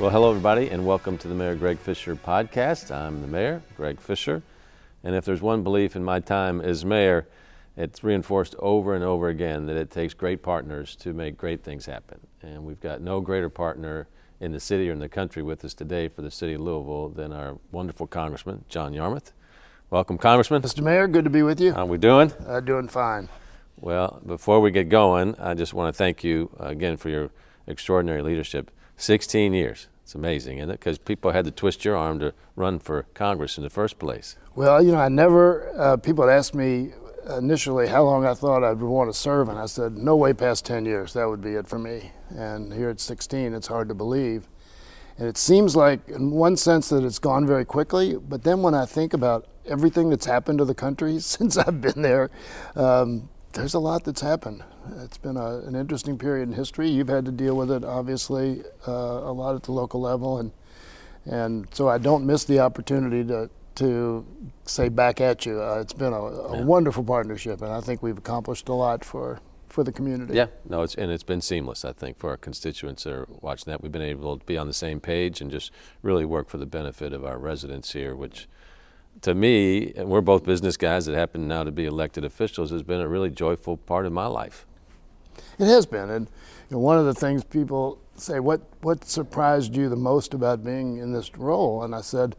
Well, hello, everybody, and welcome to the Mayor Greg Fischer podcast. I'm the mayor, Greg Fischer. And if there's one belief in my time as mayor, it's reinforced over and over again that it takes great partners to make great things happen. And we've got no greater partner in the city or in the country with us today for the city of Louisville than our wonderful Congressman, John Yarmuth. Welcome, Congressman. Mr. Mayor, good to be with you. How are we doing? Uh, doing fine. Well, before we get going, I just want to thank you uh, again for your extraordinary leadership. 16 years. It's amazing, isn't it? Because people had to twist your arm to run for Congress in the first place. Well, you know, I never, uh, people had asked me initially how long I thought I would want to serve, and I said, no way past 10 years. That would be it for me. And here at 16, it's hard to believe. And it seems like, in one sense, that it's gone very quickly, but then when I think about everything that's happened to the country since I've been there, um, there's a lot that's happened. It's been a, an interesting period in history. You've had to deal with it, obviously, uh, a lot at the local level, and and so I don't miss the opportunity to to say back at you. Uh, it's been a, a yeah. wonderful partnership, and I think we've accomplished a lot for for the community. Yeah, no, it's and it's been seamless. I think for our constituents that are watching that, we've been able to be on the same page and just really work for the benefit of our residents here, which to me, and we're both business guys that happen now to be elected officials, has been a really joyful part of my life. It has been, and you know, one of the things people say, "What what surprised you the most about being in this role?" And I said,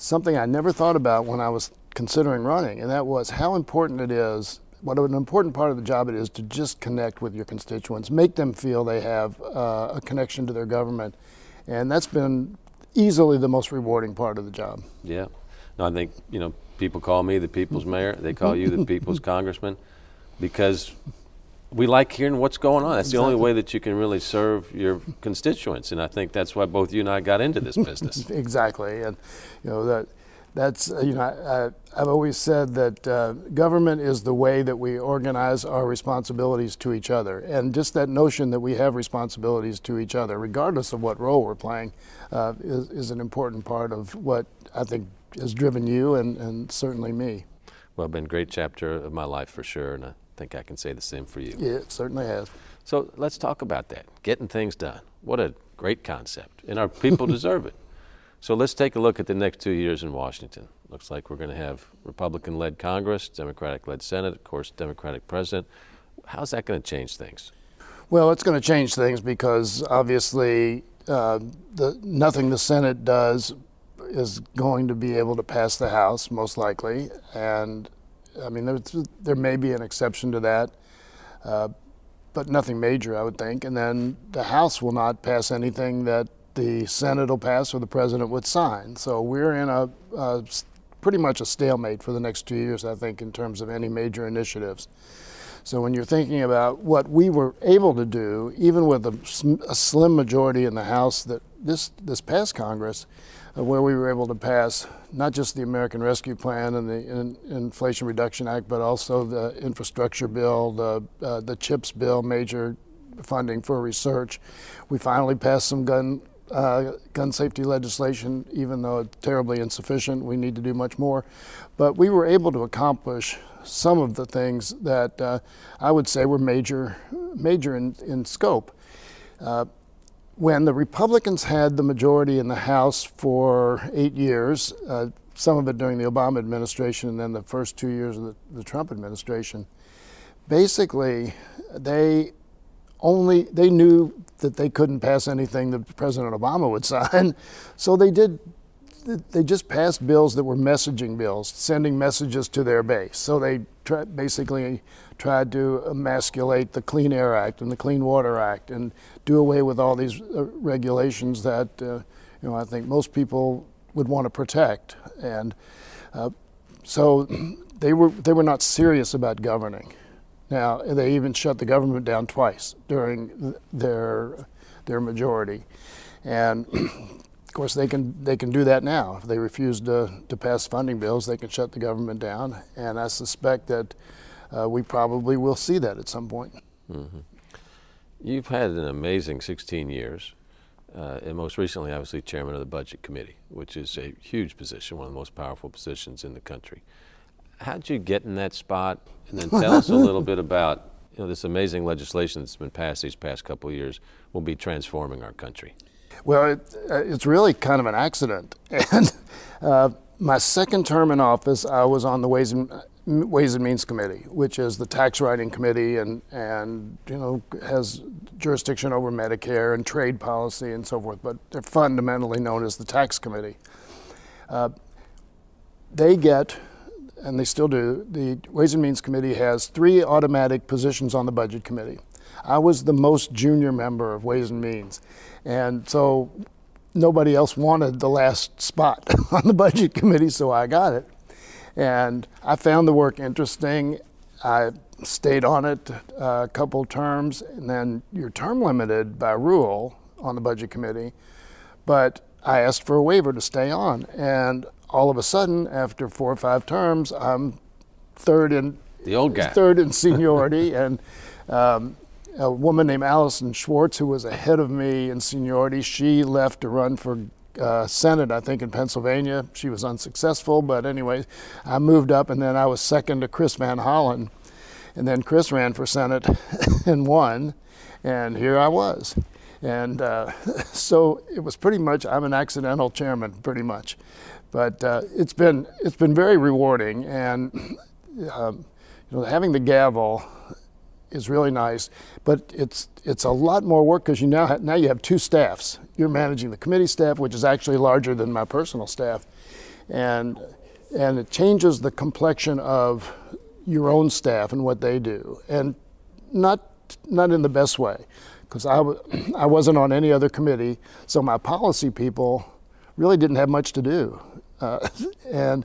something I never thought about when I was considering running, and that was how important it is. What an important part of the job it is to just connect with your constituents, make them feel they have uh, a connection to their government, and that's been easily the most rewarding part of the job. Yeah. I think you know people call me the people's mayor. They call you the people's congressman because we like hearing what's going on. That's exactly. the only way that you can really serve your constituents, and I think that's why both you and I got into this business. exactly, and you know that that's uh, you know I, have always said that uh, government is the way that we organize our responsibilities to each other, and just that notion that we have responsibilities to each other, regardless of what role we're playing, uh, is, is an important part of what I think has driven you and, and certainly me. Well, been a great chapter of my life for sure, and I think I can say the same for you. Yeah, it certainly has. So let's talk about that. Getting things done. What a great concept, and our people deserve it. So let's take a look at the next two years in Washington. Looks like we're going to have Republican led Congress, Democratic led Senate, of course, Democratic president. How's that going to change things? Well, it's going to change things because obviously uh, the, nothing the Senate does is going to be able to pass the House, most likely. And I mean, there may be an exception to that, uh, but nothing major, I would think. And then the House will not pass anything that the Senate will pass or the president would sign. So we're in a, a pretty much a stalemate for the next two years, I think, in terms of any major initiatives. So when you're thinking about what we were able to do, even with a, a slim majority in the House that this this past Congress, where we were able to pass not just the American Rescue Plan and the in, Inflation Reduction Act, but also the infrastructure bill, the uh, the CHIPS bill, major funding for research. We finally passed some gun uh, gun safety legislation, even though it's terribly insufficient. We need to do much more. But we were able to accomplish some of the things that uh, I would say were major, major in, in scope. When the Republicans had the majority in the House for eight years, uh, some of it during the Obama administration and then the first two years of the, the Trump administration, basically they only they knew that they couldn't pass anything that President Obama would sign, so they did. They just passed bills that were messaging bills, sending messages to their base. So they basically tried to emasculate the Clean Air Act and the Clean Water Act and do away with all these uh, regulations that uh, you know I think most people would want to protect. And uh, so they were they were not serious about governing. Now they even shut the government down twice during their their majority, and course they can they can do that now. If they refuse to, to pass funding bills, they can shut the government down. And I suspect that uh, we probably will see that at some point. Mm-hmm. You've had an amazing 16 years, uh, and most recently, obviously, chairman of the Budget Committee, which is a huge position, one of the most powerful positions in the country. How'd you get in that spot? And then tell us a little bit about you know, this amazing legislation that's been passed these past couple of years will be transforming our country. Well, it, uh, it's really kind of an accident. And uh, my second term in office, I was on the Ways and, Ways and Means Committee, which is the tax writing committee and, and you know has jurisdiction over Medicare and trade policy and so forth, but they're fundamentally known as the tax committee. Uh, they get, and they still do, the Ways and Means Committee has three automatic positions on the Budget Committee. I was the most junior member of Ways and Means. And so nobody else wanted the last spot on the budget committee, so I got it. And I found the work interesting. I stayed on it uh, a couple terms, and then you're term limited by rule on the budget committee. But I asked for a waiver to stay on, and all of a sudden, after four or five terms, I'm third in the old guy, third in seniority, and um, a woman named Allyson Schwartz, who was ahead of me in seniority. She left to run for uh, Senate, I think, in Pennsylvania. She was unsuccessful, but anyway, I moved up, and then I was second to Chris Van Hollen. And then Chris ran for Senate and won, and here I was. And uh, so it was pretty much, I'm an accidental chairman, pretty much. But uh, it's, been, it's been very rewarding, and um, you know, having the gavel is really nice, but it's it's a lot more work because you now now you have two staffs. You're managing the committee staff, which is actually larger than my personal staff, and and it changes the complexion of your own staff and what they do, and not not in the best way, because I w- I wasn't on any other committee, so my policy people really didn't have much to do, uh, and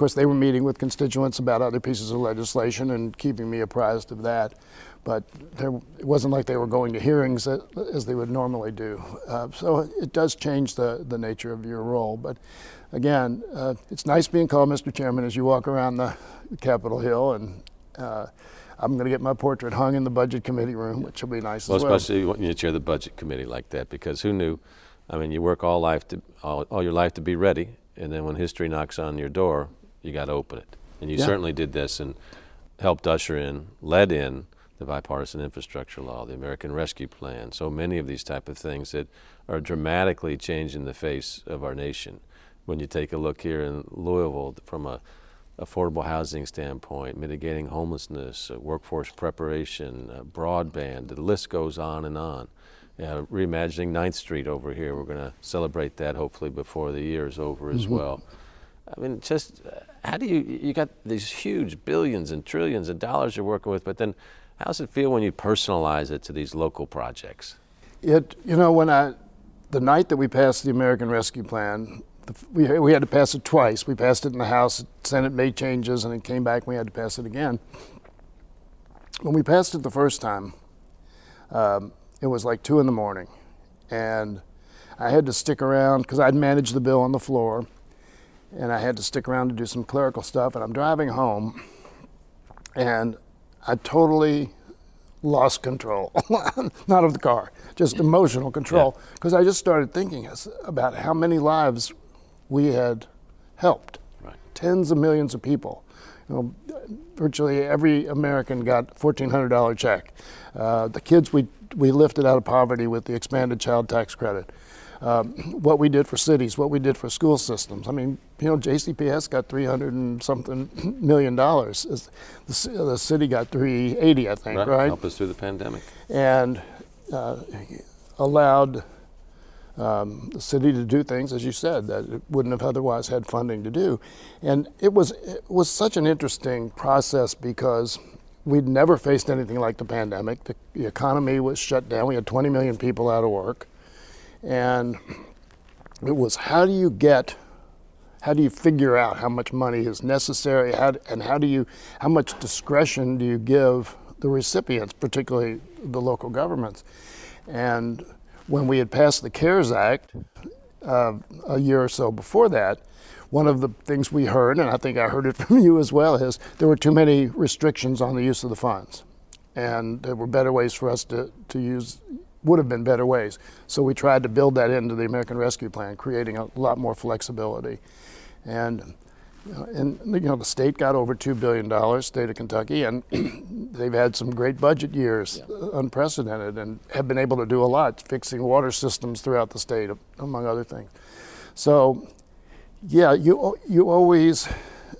course they were meeting with constituents about other pieces of legislation and keeping me apprised of that but there, it wasn't like they were going to hearings as they would normally do. Uh, so it does change the, the nature of your role. But again, uh, it's nice being called Mr. Chairman as you walk around the Capitol Hill, and uh, I'm going to get my portrait hung in the Budget Committee room, which will be nice well, as well. Especially when you chair the Budget Committee like that, because who knew? I mean, you work all life to all, all your life to be ready, and then when history knocks on your door, you got to open it. And you yeah. certainly did this and helped usher in, led in the bipartisan infrastructure law, the American Rescue Plan, so many of these type of things that are dramatically changing the face of our nation. When you take a look here in Louisville from a affordable housing standpoint, mitigating homelessness, uh, workforce preparation, uh, broadband, the list goes on and on. Uh, reimagining 9th Street over here, we're going to celebrate that hopefully before the year is over as mm-hmm. well. I mean, just how do you, you got these huge billions and trillions of dollars you're working with, but then how does it feel when you personalize it to these local projects? It, you know, when I, the night that we passed the American Rescue Plan, we, we had to pass it twice. We passed it in the House, Senate made changes, and it came back, and we had to pass it again. When we passed it the first time, um, it was like two in the morning, and I had to stick around because I'd managed the bill on the floor, and I had to stick around to do some clerical stuff. And I'm driving home, and I totally lost control, not of the car, just emotional control, because yeah. I just started thinking about how many lives we had helped. Right. Tens of millions of people. You know, virtually every American got $1,400 check. Uh, the kids we, we lifted out of poverty with the expanded child tax credit um, what we did for cities, what we did for school systems. I mean, you know, JCPS got 300 and something million dollars. The, the city got 380, I think, right? right? Help us through the pandemic. And uh, allowed um, the city to do things, as you said, that it wouldn't have otherwise had funding to do. And it was, it was such an interesting process because we'd never faced anything like the pandemic. The, the economy was shut down. We had 20 million people out of work. And it was how do you get, how do you figure out how much money is necessary, how, and how do you, how much discretion do you give the recipients, particularly the local governments? And when we had passed the CARES Act uh, a year or so before that, one of the things we heard, and I think I heard it from you as well, is there were too many restrictions on the use of the funds. And there were better ways for us to, to use would have been better ways. So we tried to build that into the American Rescue Plan, creating a lot more flexibility. And and you know the state got over two billion dollars, state of Kentucky, and they've had some great budget years, yeah. unprecedented, and have been able to do a lot, fixing water systems throughout the state, among other things. So, yeah, you you always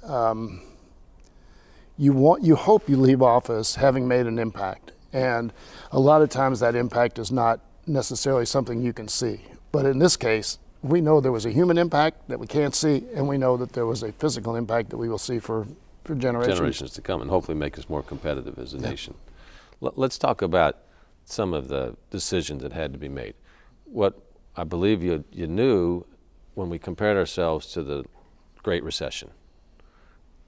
um, you want you hope you leave office having made an impact, and a lot of times that impact is not necessarily something you can see. But in this case, we know there was a human impact that we can't see, and we know that there was a physical impact that we will see for, for generations. Generations to come, and hopefully make us more competitive as a yeah. nation. L- let's talk about some of the decisions that had to be made. What I believe you, you knew when we compared ourselves to the Great Recession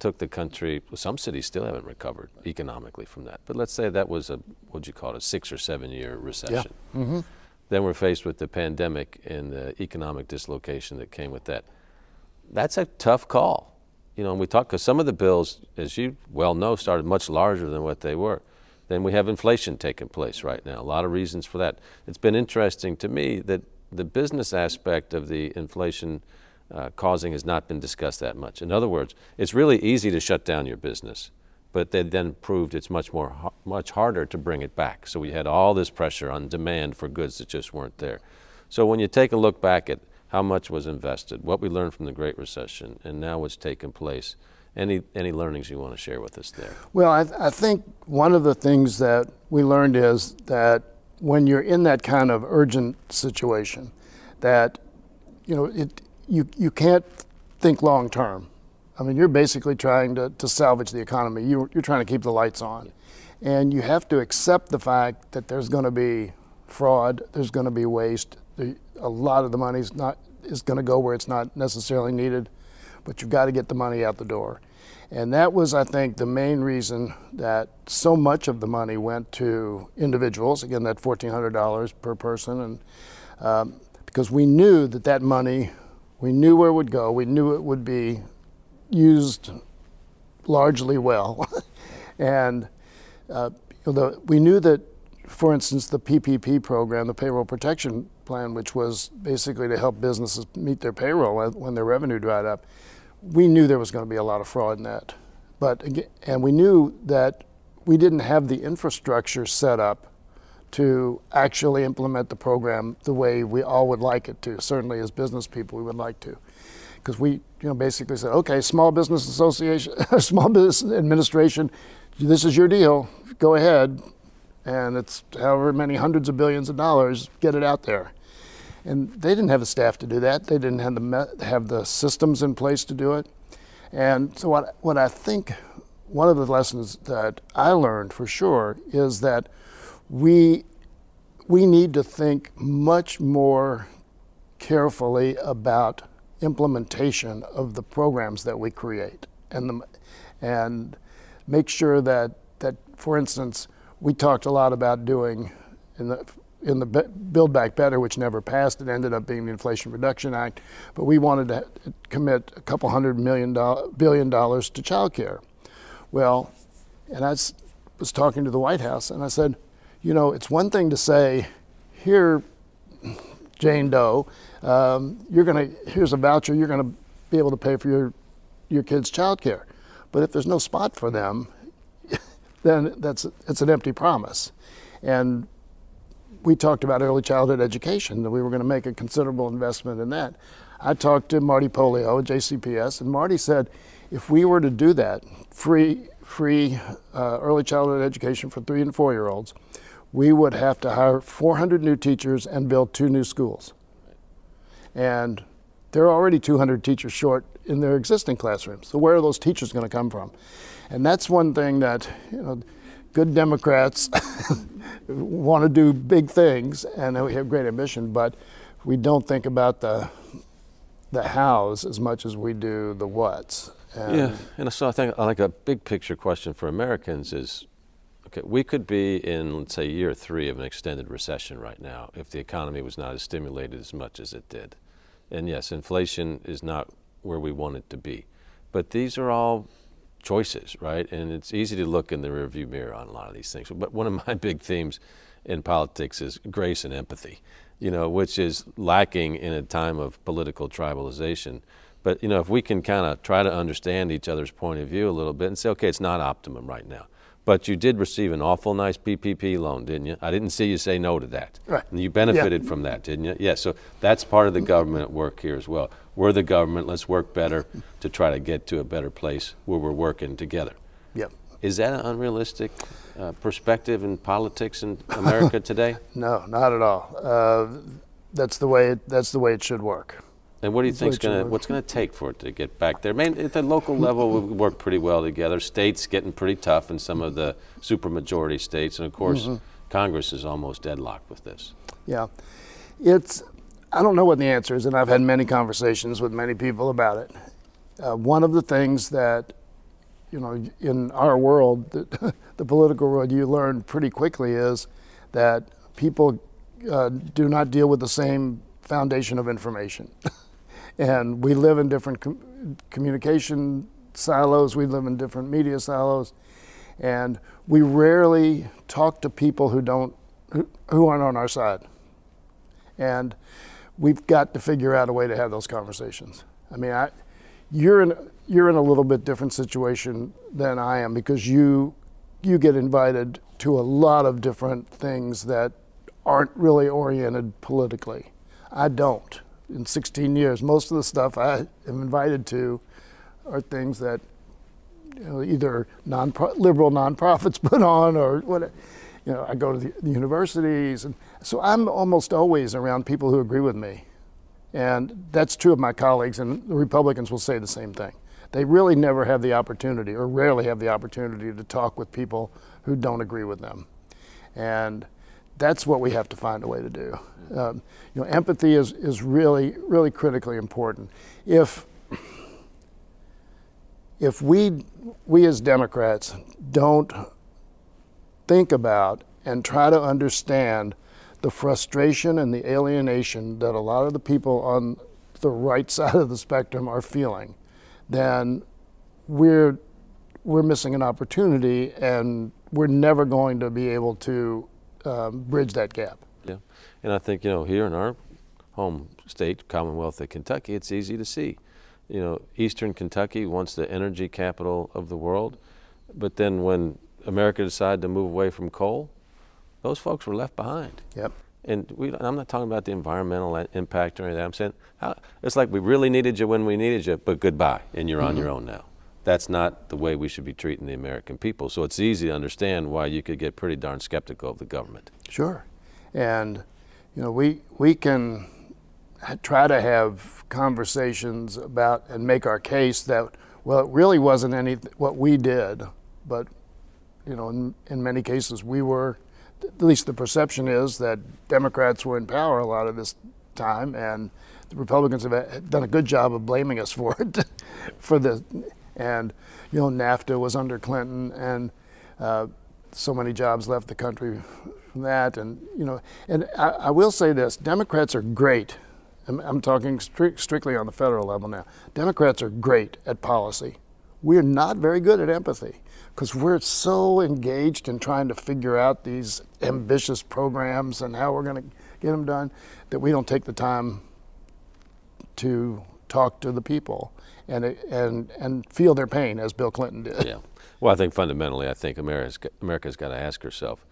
took the country, some cities still haven't recovered economically from that, but let's say that was a, what'd you call it, a six or seven year recession. Yeah. Mm-hmm. Then we're faced with the pandemic and the economic dislocation that came with that. That's a tough call. You know, and we talk because some of the bills, as you well know, started much larger than what they were. Then we have inflation taking place right now. A lot of reasons for that. It's been interesting to me that the business aspect of the inflation uh, causing has not been discussed that much. In other words, it's really easy to shut down your business but they then proved it's much more much harder to bring it back. So we had all this pressure on demand for goods that just weren't there. So when you take a look back at how much was invested, what we learned from the Great Recession, and now what's taken place, any any learnings you want to share with us there? Well, I, I think one of the things that we learned is that when you're in that kind of urgent situation, that you know it you you can't think long term I mean, you're basically trying to, to salvage the economy. You, you're trying to keep the lights on. And you have to accept the fact that there's going to be fraud, there's going to be waste. a lot of the money not, is going to go where it's not necessarily needed, but you've got to get the money out the door. And that was, I think, the main reason that so much of the money went to individuals. Again, that $1,400 per person. And um, because we knew that that money, we knew where it would go, we knew it would be used largely well. and uh, the, we knew that, for instance, the PPP program, the payroll protection plan, which was basically to help businesses meet their payroll when their revenue dried up, we knew there was going to be a lot of fraud in that. But and we knew that we didn't have the infrastructure set up to actually implement the program the way we all would like it to. Certainly, as business people, we would like to because we, you know, basically said, okay, Small Business Association, Small Business Administration, this is your deal. Go ahead, and it's however many hundreds of billions of dollars. Get it out there. And they didn't have the staff to do that. They didn't have the have the systems in place to do it. And so what what I think one of the lessons that I learned for sure is that we we need to think much more carefully about implementation of the programs that we create and the, and make sure that that for instance we talked a lot about doing in the in the Build Back Better, which never passed, it ended up being the Inflation Reduction Act. But we wanted to commit a couple hundred million billion dollars to child care. Well, and I was talking to the White House, and I said, you know, it's one thing to say, here, Jane Doe, um, you're going to here's a voucher. You're going to be able to pay for your your kids' child care. But if there's no spot for them, then that's it's an empty promise. And we talked about early childhood education that we were going to make a considerable investment in that. I talked to Marty Pollio at JCPS, and Marty said, if we were to do that, free free uh, early childhood education for three and four year olds, we would have to hire 400 new teachers and build two new schools. And there are already 200 teachers short in their existing classrooms. So where are those teachers going to come from? And that's one thing that you know, good Democrats want to do big things, and we have great ambition, but we don't think about the the hows as much as we do the whats. And yeah, and so I think like a big picture question for Americans is Okay, we could be in, let's say, year three of an extended recession right now if the economy was not as stimulated as much as it did. And yes, inflation is not where we want it to be. But these are all choices, right? And it's easy to look in the rearview mirror on a lot of these things. But one of my big themes in politics is grace and empathy, you know, which is lacking in a time of political tribalization. But you know, if we can kind of try to understand each other's point of view a little bit and say, okay, it's not optimum right now, but you did receive an awful nice PPP loan, didn't you? I didn't see you say no to that. Right. And you benefited yeah. from that, didn't you? Yeah. So that's part of the government at work here as well. We're the government. Let's work better to try to get to a better place where we're working together. Yep. Is that an unrealistic uh, perspective in politics in America today? no, not at all. Uh, that's the way. It, that's the way it should work. And what do you think going what's going to take for it to get back there? I mean, at the local level, we work pretty well together. States getting pretty tough in some of the supermajority states, and of course, mm-hmm. Congress is almost deadlocked with this. Yeah, it's. I don't know what the answer is, and I've had many conversations with many people about it. Uh, one of the things that, you know, in our world, the, the political world, you learn pretty quickly is that people uh, do not deal with the same foundation of information. and we live in different com- communication silos, we live in different media silos, and we rarely talk to people who don't who, who aren't on our side. And we've got to figure out a way to have those conversations. I mean, I, you're in you're in a little bit different situation than I am because you you get invited to a lot of different things that aren't really oriented politically. I don't in 16 years. Most of the stuff I am invited to are things that you know, either non liberal nonprofits put on or what. You know, I go to the, the universities, and so I'm almost always around people who agree with me, and that's true of my colleagues. And the Republicans will say the same thing. They really never have the opportunity, or rarely have the opportunity, to talk with people who don't agree with them, and that's what we have to find a way to do. Um, you know, empathy is, is really, really critically important. If, if we, we as Democrats don't think about and try to understand the frustration and the alienation that a lot of the people on the right side of the spectrum are feeling, then we're, we're missing an opportunity and we're never going to be able to um, bridge that gap. Yeah, and I think you know here in our home state, Commonwealth of Kentucky, it's easy to see. You know, Eastern Kentucky once the energy capital of the world, but then when America decided to move away from coal, those folks were left behind. Yep. And we, I'm not talking about the environmental impact or anything. I'm saying how, it's like we really needed you when we needed you, but goodbye, and you're mm-hmm. on your own now. That's not the way we should be treating the American people. So it's easy to understand why you could get pretty darn skeptical of the government. Sure. And, you know, we, we can try to have conversations about and make our case that, well, it really wasn't any what we did, but, you know, in, in many cases we were, at least the perception is that Democrats were in power a lot of this time, and the Republicans have done a good job of blaming us for it, for the, and you know NAFTA was under Clinton, and uh, so many jobs left the country from that, and you know, and I, I will say this: Democrats are great. I'm, I'm talking stri- strictly on the federal level now. Democrats are great at policy. We're not very good at empathy because we're so engaged in trying to figure out these ambitious programs and how we're going to get them done that we don't take the time to talk to the people and and and feel their pain as Bill Clinton did. Yeah. Well, I think fundamentally, I think America's America's got to ask herself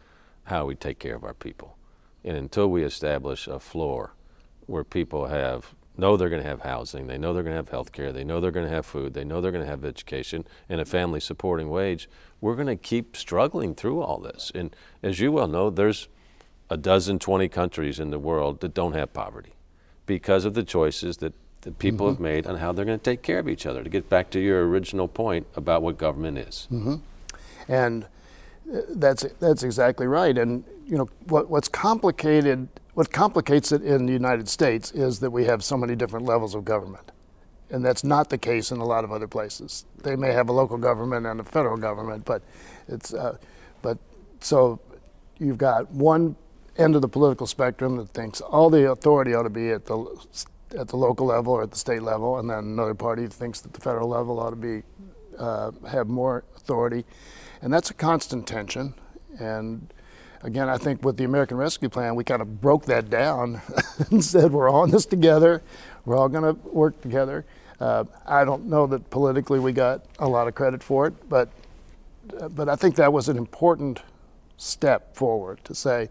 how we take care of our people. And until we establish a floor where people have know they're going to have housing, they know they're going to have health care, they know they're going to have food, they know they're going to have education and a family supporting wage, we're going to keep struggling through all this. And as you well know, there's a dozen, 20 countries in the world that don't have poverty because of the choices that the people mm-hmm. have made on how they're going to take care of each other. To get back to your original point about what government is. Mm-hmm. And that's that's exactly right. And you know what, what's complicated, what complicates it in the United States is that we have so many different levels of government, and that's not the case in a lot of other places. They may have a local government and a federal government, but it's uh, but so you've got one end of the political spectrum that thinks all the authority ought to be at the at the local level or at the state level, and then another party thinks that the federal level ought to be uh, have more authority and that's a constant tension. And again, I think with the American Rescue Plan, we kind of broke that down and said we're all in this together. We're all going to work together. Uh, I don't know that politically we got a lot of credit for it, but but I think that was an important step forward to say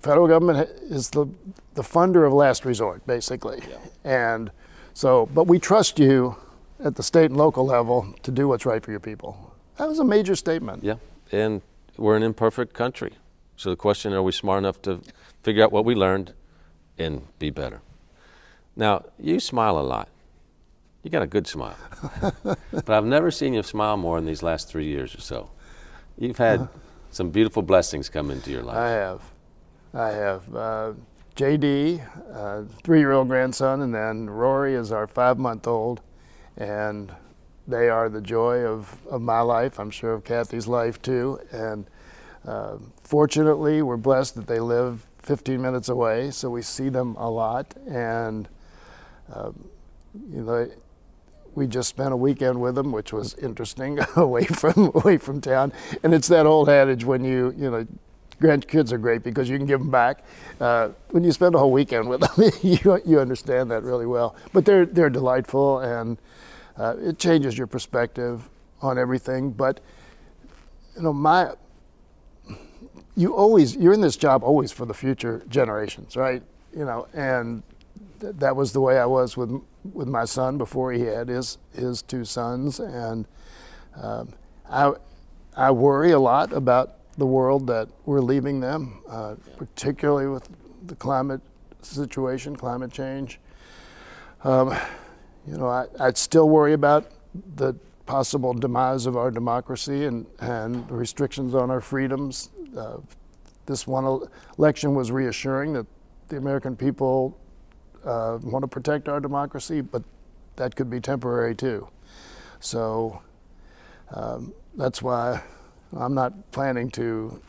federal government is the the funder of last resort, basically, Yeah. and so but we trust you at the state and local level to do what's right for your people. That was a major statement. Yeah, and we're an imperfect country. So the question: Are we smart enough to figure out what we learned and be better? Now, you smile a lot. You got a good smile, but I've never seen you smile more in these last three years or so. You've had some beautiful blessings come into your life. I have. I have. Uh, JD, uh, three year old grandson, and then Rory is our five month old. And they are the joy of, of my life, I'm sure of Kathy's life too. And uh, fortunately, we're blessed that they live 15 minutes away, so we see them a lot. And, um, you know, we just spent a weekend with them, which was interesting, away from away from town. And it's that old adage when you you know, grandkids are great because you can give them back. Uh, when you spend a whole weekend with them, you you understand that really well. But they're they're delightful, and uh, it changes your perspective on everything. But you know, my you always you're in this job always for the future generations, right? You know, and th- that was the way I was with with my son before he had his his two sons, and um, I I worry a lot about the world that we're leaving them, uh, particularly with the climate situation, climate change. Um, you know, I, I'd still worry about the possible demise of our democracy and, and the restrictions on our freedoms. Uh, this one election was reassuring that the American people uh, want to protect our democracy, but that could be temporary too. So um, that's why I'm not planning to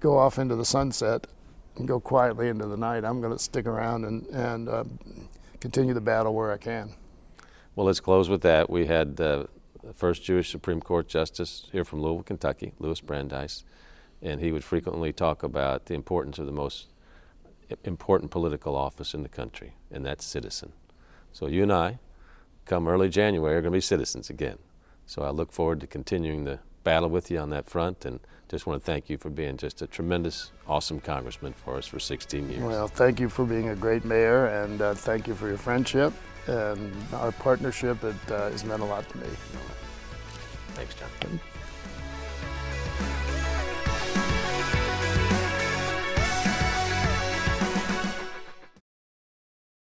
go off into the sunset and go quietly into the night. I'm going to stick around and, and uh, continue the battle where I can. Well, let's close with that. We had the first Jewish Supreme Court justice here from Louisville, Kentucky, Louis Brandeis, and he would frequently talk about the importance of the most important political office in the country, and that's citizen. So you and I, come early January, are going to be citizens again. So I look forward to continuing the battle with you on that front, and just want to thank you for being just a tremendous, awesome congressman for us for 16 years. Well, thank you for being a great mayor, and uh, thank you for your friendship and our partnership. It uh, has meant a lot to me. Thanks, John.